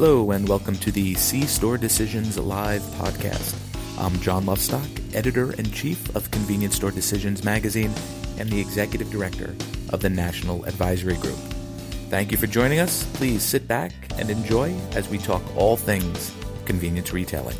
Hello, and welcome to the C Store Decisions Live podcast. I'm John Lofstock, editor in chief of Convenience Store Decisions magazine and the executive director of the National Advisory Group. Thank you for joining us. Please sit back and enjoy as we talk all things convenience retailing.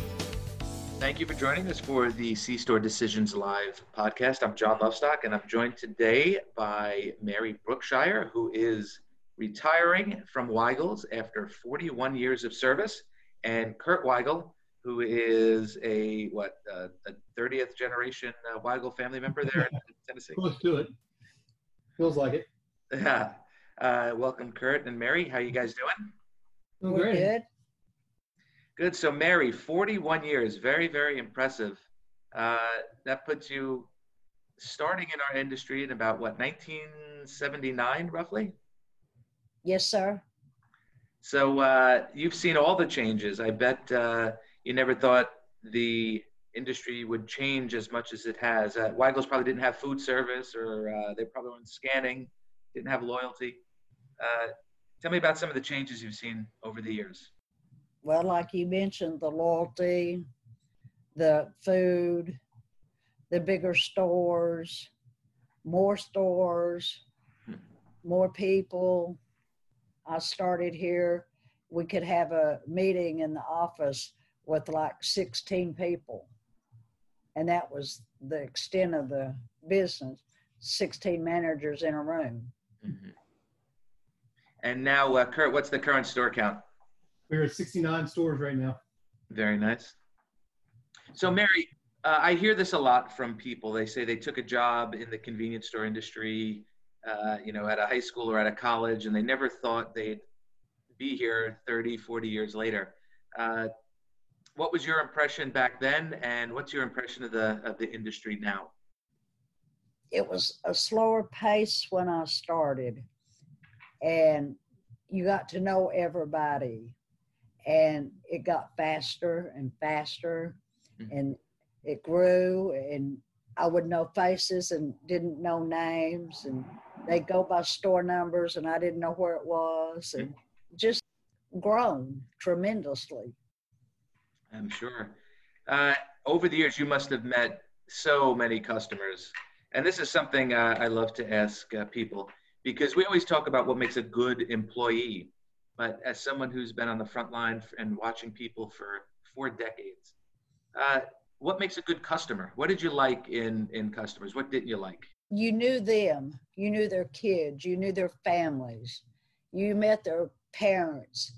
Thank you for joining us for the C Store Decisions Live podcast. I'm John Lofstock, and I'm joined today by Mary Brookshire, who is retiring from Weigel's after 41 years of service, and Kurt Weigel, who is a what uh, a 30th generation uh, Weigel family member there in Tennessee. Close to it. Feels like it. Yeah. Uh, welcome, Kurt and Mary. How you guys doing? We're great. good. Good. So, Mary, 41 years, very, very impressive. Uh, that puts you starting in our industry in about what 1979, roughly. Yes, sir. So uh, you've seen all the changes. I bet uh, you never thought the industry would change as much as it has. Uh, Weigel's probably didn't have food service, or uh, they probably weren't scanning, didn't have loyalty. Uh, tell me about some of the changes you've seen over the years. Well, like you mentioned, the loyalty, the food, the bigger stores, more stores, Hmm. more people. I started here. We could have a meeting in the office with like 16 people. And that was the extent of the business 16 managers in a room. Mm-hmm. And now, uh, Kurt, what's the current store count? We're at 69 stores right now. Very nice. So, Mary, uh, I hear this a lot from people. They say they took a job in the convenience store industry, uh, you know, at a high school or at a college, and they never thought they'd be here 30, 40 years later. Uh, what was your impression back then, and what's your impression of the of the industry now? it was a slower pace when I started, and you got to know everybody, and it got faster and faster, Mhm. and it grew, and I would know faces and didn't know names, and they go by store numbers, and I didn't know where it was, and just grown tremendously. I'm sure. Uh, over the years, you must have met so many customers. And this is something uh, I love to ask uh, people because we always talk about what makes a good employee. But as someone who's been on the front line and watching people for four decades, uh, what makes a good customer? What did you like in, in customers? What didn't you like? You knew them. You knew their kids. You knew their families. You met their parents.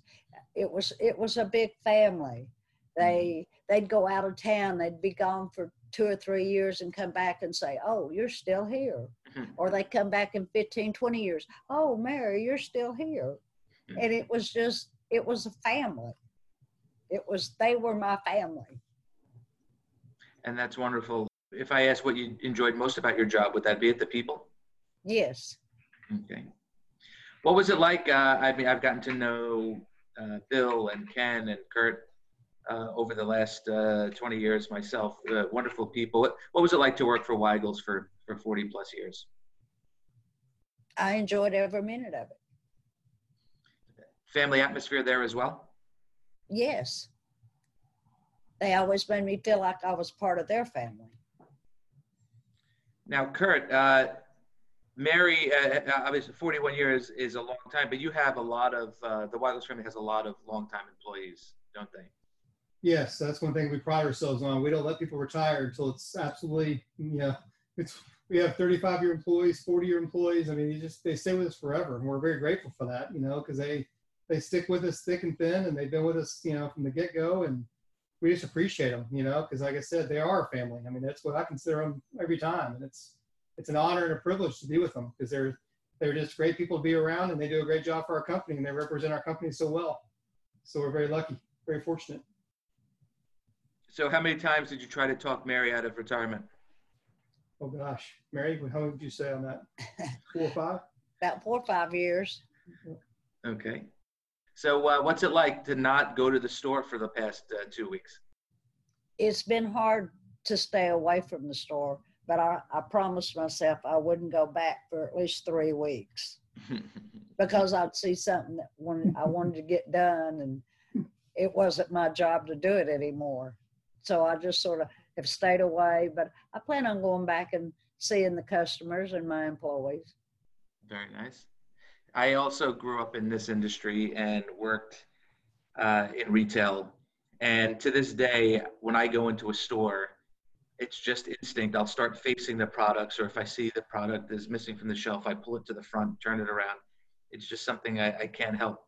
It was it was a big family. They they'd go out of town. They'd be gone for two or three years and come back and say oh you're still here. Mhm. or they come back in 15 20 years oh mary you're still here. Mhm. and it was just it was a family. It was they were my family. And that's wonderful. If I ask what you enjoyed most about your job, would that be it, the people? yes Okay. What was it like? Uh, I mean, I've gotten to know uh, Bill and Ken and Kurt uh, over the last uh, 20 years myself. Uh, wonderful people. What, what was it like to work for Weigel's for, for 40 plus years? i enjoyed every minute of it Family atmosphere there as well? Yes. They always made me feel like I was part of their family. Now, Kurt, uh, Mary, uh, uh, obviously 41 years is a long time, but you have a lot of, uh, the Weigel's family has a lot of longtime employees, don't they? Yes, that's one thing we pride ourselves on. We don't let people retire until it's absolutely, yeah. It's we have 35 year employees, 40 year employees. I mean, you just they stay with us forever, and we're very grateful for that. You know, because they they stick with us thick and thin, and they've been with us, you know, from the get go, and we just appreciate them. You know, because like I said, they are our family. I mean, that's what I consider them every time, and it's it's an honor and a privilege to be with them because they're they're just great people to be around, and they do a great job for our company, and they represent our company so well. So we're very lucky, very fortunate. So, how many times did you try to talk Mary out of retirement? Oh gosh, Mary, how many would you say on that? Four or five? About four or five years. Okay. So, uh, what's it like to not go to the store for the past uh, two weeks? It's been hard to stay away from the store, but I, I promised myself I wouldn't go back for at least three weeks because I'd see something that when I wanted to get done and it wasn't my job to do it anymore. So I just sort of have stayed away, but I plan on going back and seeing the customers and my employees. Very nice. I also grew up in this industry and worked uh, in retail. And to this day, when I go into a store, it's just instinct. I'll start facing the products, or if I see the product is missing from the shelf, I pull it to the front, turn it around. It's just something I, I can't help.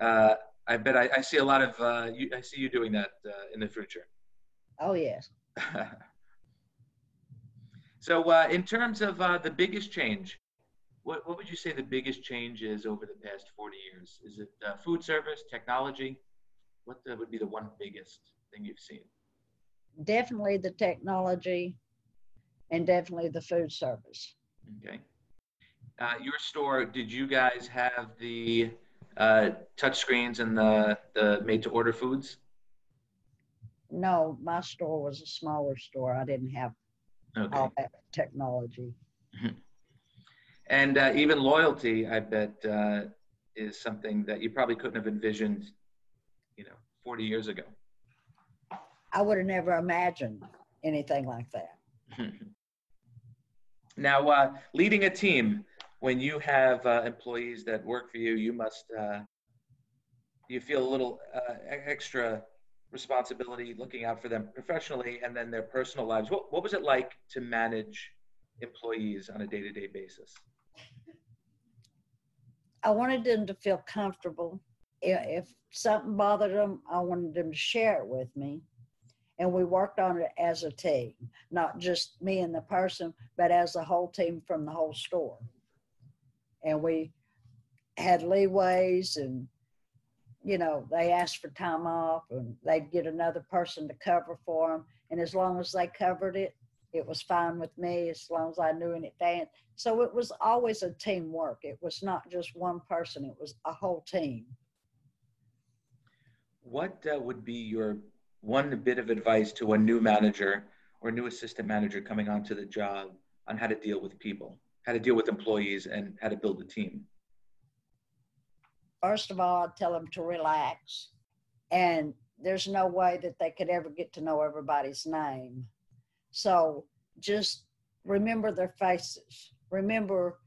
Uh, I bet I, I, see a lot of uh, you, I see you doing that uh, in the future. Oh yes. so, uh, in terms of uh, the biggest change, what what would you say the biggest change is over the past forty years? Is it uh, food service, technology? What the, would be the one biggest thing you've seen? Definitely the technology, and definitely the food service. Okay. Uh, your store, did you guys have the uh, touch screens and the, the made to order foods? No, my store was a smaller store. I didn't have okay. all that technology. And uh, even loyalty, I bet, uh, is something that you probably couldn't have envisioned, you know, 40 years ago. I would have never imagined anything like that. now, uh, leading a team, when you have uh, employees that work for you, you must uh, you feel a little uh, extra responsibility looking out for them professionally and then their personal lives. What what was it like to manage employees on a day to day basis? I wanted them to feel comfortable. If something bothered them, I wanted them to share it with me. And we worked on it as a team, not just me and the person, but as a whole team from the whole store and we had leeways and you know they asked for time off and they'd get another person to cover for them and as long as they covered it it was fine with me as long as i knew in advance so it was always a teamwork it was not just one person it was a whole team what uh, would be your one bit of advice to a new manager or new assistant manager coming onto the job on how to deal with people how to deal with employees and how to build a team? First of all, I'd tell them to relax. And there's no way that they could ever get to know everybody's name. So just remember their faces. Remember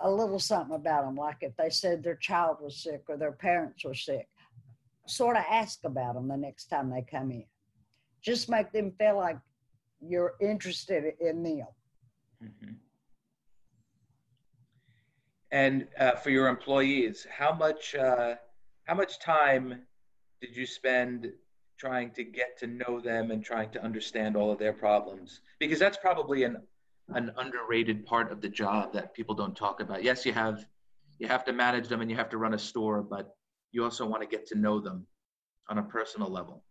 a little something about them, like if they said their child was sick or their parents were sick. Sort of ask about them the next time they come in. Just make them feel like you're interested in them. Mm-hmm. And uh, for your employees, how much uh, how much time did you spend trying to get to know them and trying to understand all of their problems? Because that's probably an an underrated part of the job that people don't talk about. Yes, you have you have to manage them and you have to run a store, but you also want to get to know them on a personal level.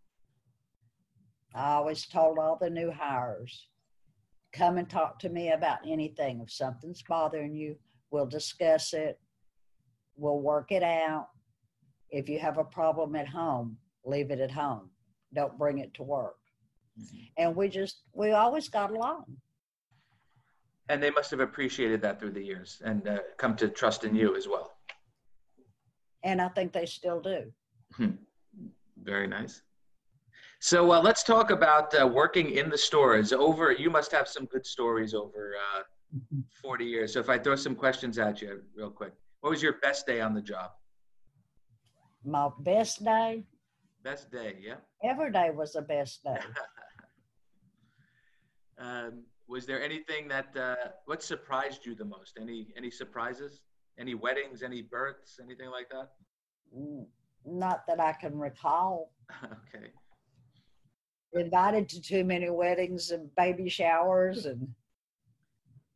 I always told all the new hires, come and talk to me about anything. If something's bothering you, We'll discuss it. We'll work it out. If you have a problem at home, leave it at home. Don't bring it to work. Mm-hmm. And we just, we always got along. And they must have appreciated that through the years and uh, come to trust in you as well. And I think they still do. Hmm. Very nice. So uh, let's talk about uh, working in the stores. Over, you must have some good stories over uh, 40 years. So if I throw some questions at you real quick, what was your best day on the job? My best day? Best day, yeah. Every day was the best day. um, was there anything that uh, what surprised you the most? Any any surprises? Any weddings? Any births? Anything like that? Mm, not that I can recall. okay. Invited to too many weddings and baby showers and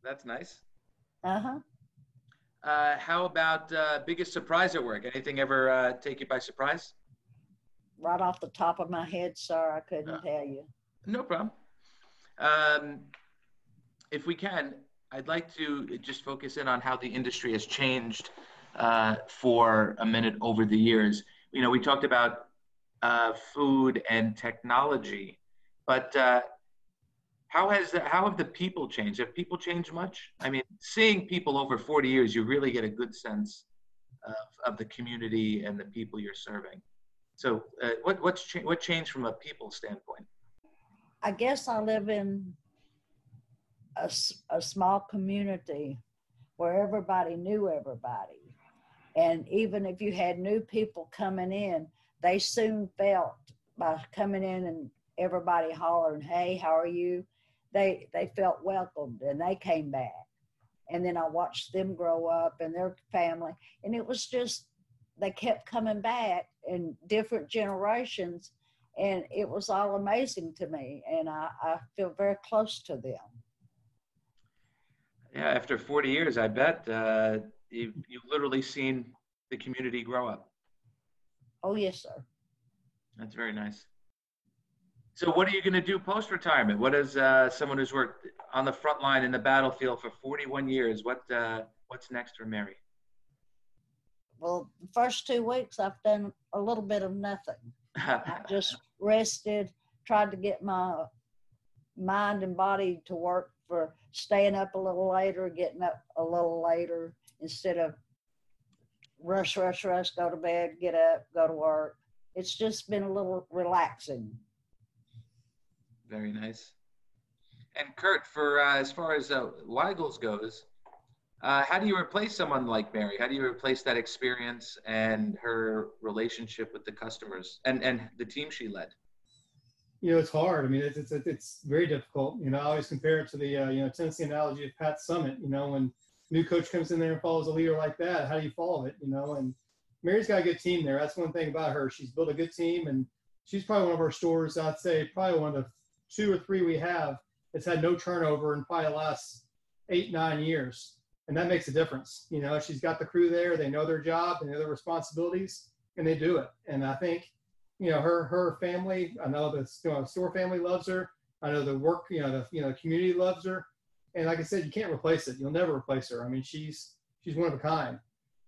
that's nice. Uh-huh. Uh, how about uh, biggest surprise at work? Anything ever uh, take you by surprise? Right off the top of my head, sir, I couldn't uh, tell you. No problem. Um, if we can, I'd like to just focus in on how the industry has changed uh, for a minute over the years. You know, we talked about uh, food and technology, but uh, how has the, how have the people changed? Have people changed much? I mean, seeing people over 40 years, you really get a good sense of, of the community and the people you're serving. So, uh, what what's cha- what changed from a people standpoint? I guess I live in a, a small community where everybody knew everybody. And even if you had new people coming in, they soon felt by coming in and everybody hollering, "Hey, how are you?" They they felt welcomed and they came back. And then I watched them grow up and their family, and it was just they kept coming back in different generations, and it was all amazing to me. And I, I feel very close to them. Yeah, after 40 years, I bet uh, you you've literally seen the community grow up. Oh yes, sir. That's very nice. So, what are you going to do post retirement? What is uh, someone who's worked on the front line in the battlefield for 41 years? What uh, what's next for Mary? Well, the first two weeks I've done a little bit of nothing. I just rested, tried to get my mind and body to work for staying up a little later, getting up a little later instead of rush, rush, rush, go to bed, get up, go to work. It's just been a little relaxing. Very nice. And Kurt, for uh, as far as uh, Weigels goes, uh, how do you replace someone like Mary? How do you replace that experience and her relationship with the customers and, and the team she led? You know, it's hard. I mean, it's, it's, it's very difficult. You know, I always compare it to the, uh, you know, Tennessee analogy of Pat Summitt, you know, when new coach comes in there and follows a leader like that, how do you follow it, you know? And Mary's got a good team there. That's one thing about her. She's built a good team and she's probably one of our stores, I'd say probably one of the two or three we have that's had no turnover in probably the last eight, nine years and that makes a difference. You know, she's got the crew there; they know their job, they know their responsibilities, and they do it. And I think, you know, her her family, I know the you know, store family loves her. I know the work, you know, the you know, the community loves her. And like I said, you can't replace it. You'll never replace her. I mean, she's she's one of a kind.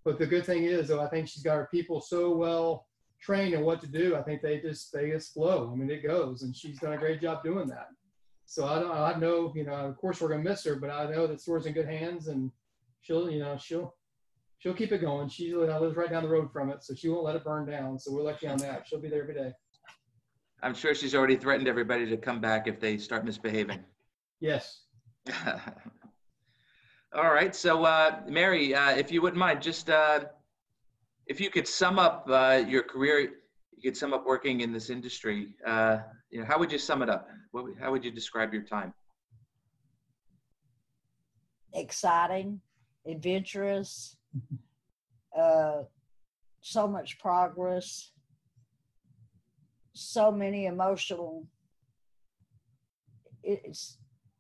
But the good thing is, though, I think she's got her people so well trained in what to do. I think they just they just flow. I mean, it goes, and she's done a great job doing that. So I don't, I know, you know, of course we're gonna miss her, but I know that store's in good hands, and she'll you know she'll she'll keep it going. She lives right down the road from it, so she won't let it burn down. So we're lucky on that. She'll be there every day. I'm sure she's already threatened everybody to come back if they start misbehaving. Yes. All right. So, uh, Mary, uh, if you wouldn't mind, just uh, if you could sum up uh, your career, you could sum up working in this industry. Uh, you know, how would you sum it up? What, how would you describe your time? Exciting, adventurous, uh, so much progress, so many emotional. It's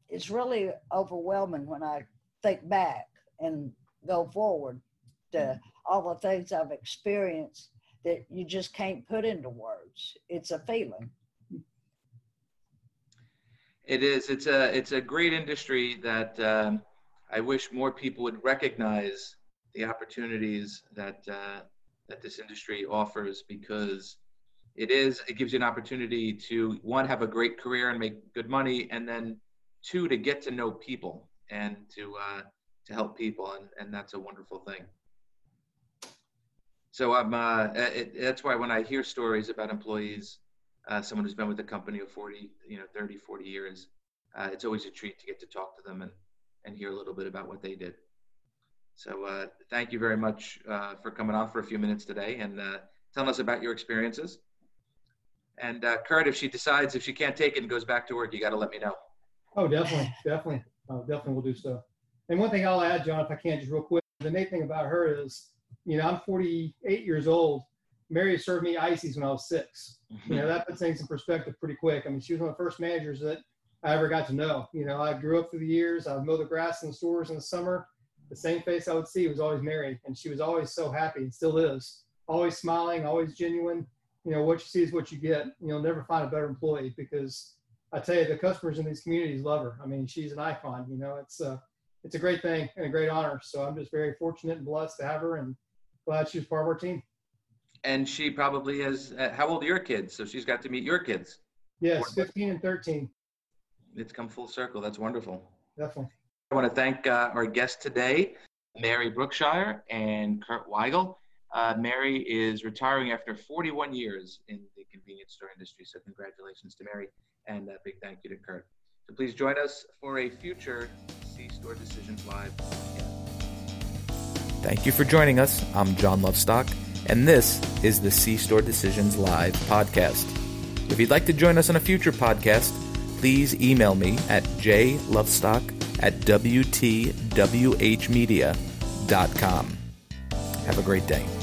it's really overwhelming when I think back and go forward to all the things I've experienced that you just can't put into words. It's a feeling. It is. It's a it's a great industry that um, I wish more people would recognize the opportunities that uh, that this industry offers because it is it gives you an opportunity to one have a great career and make good money and then two to get to know people and to uh, to help people and, and that's a wonderful thing. So i'm uh, it, that's why when i hear stories about employees uh, someone who's been with the company for 40 you know 30 40 years uh, it's always a treat to get to talk to them and and hear a little bit about what they did. So uh, thank you very much uh, for coming on for a few minutes today and uh, telling us about your experiences. And uh, Kurt, if she decides if she can't take it and goes back to work, you got to let me know. Oh, definitely, definitely, uh, definitely, we'll do so. And one thing I'll add, John, if I can, just real quick, the neat thing about her is, you know, I'm 48 years old. Mary served me ices when I was six. You know, that puts things in perspective pretty quick. I mean, she was one of the first managers that I ever got to know. You know, I grew up through the years. I would mow the grass in the stores in the summer. The same face I would see was always Mary, and she was always so happy and still is. Always smiling, always genuine. You know, what you see is what you get. You'll never find a better employee because I tell you, the customers in these communities love her. I mean, she's an icon. You know, it's a, it's a great thing and a great honor. So I'm just very fortunate and blessed to have her, and glad she was part of our team. And she probably has. Uh, how old are your kids? So she's got to meet your kids. Yes, 15 and 13 it's come full circle. That's wonderful. Definitely. I want to thank uh, our guests today, Mary Brookshire and Kurt Weigel. Uh, Mary is retiring after 41 years in the convenience store industry. So, congratulations to Mary and a big thank you to Kurt. So, please join us for a future C Store Decisions Live Thank you for joining us. I'm John Lofstock, and this is the C Store Decisions Live podcast. If you'd like to join us on a future podcast, please email me at jlofstock at wtwhmedia.com. Have a great day.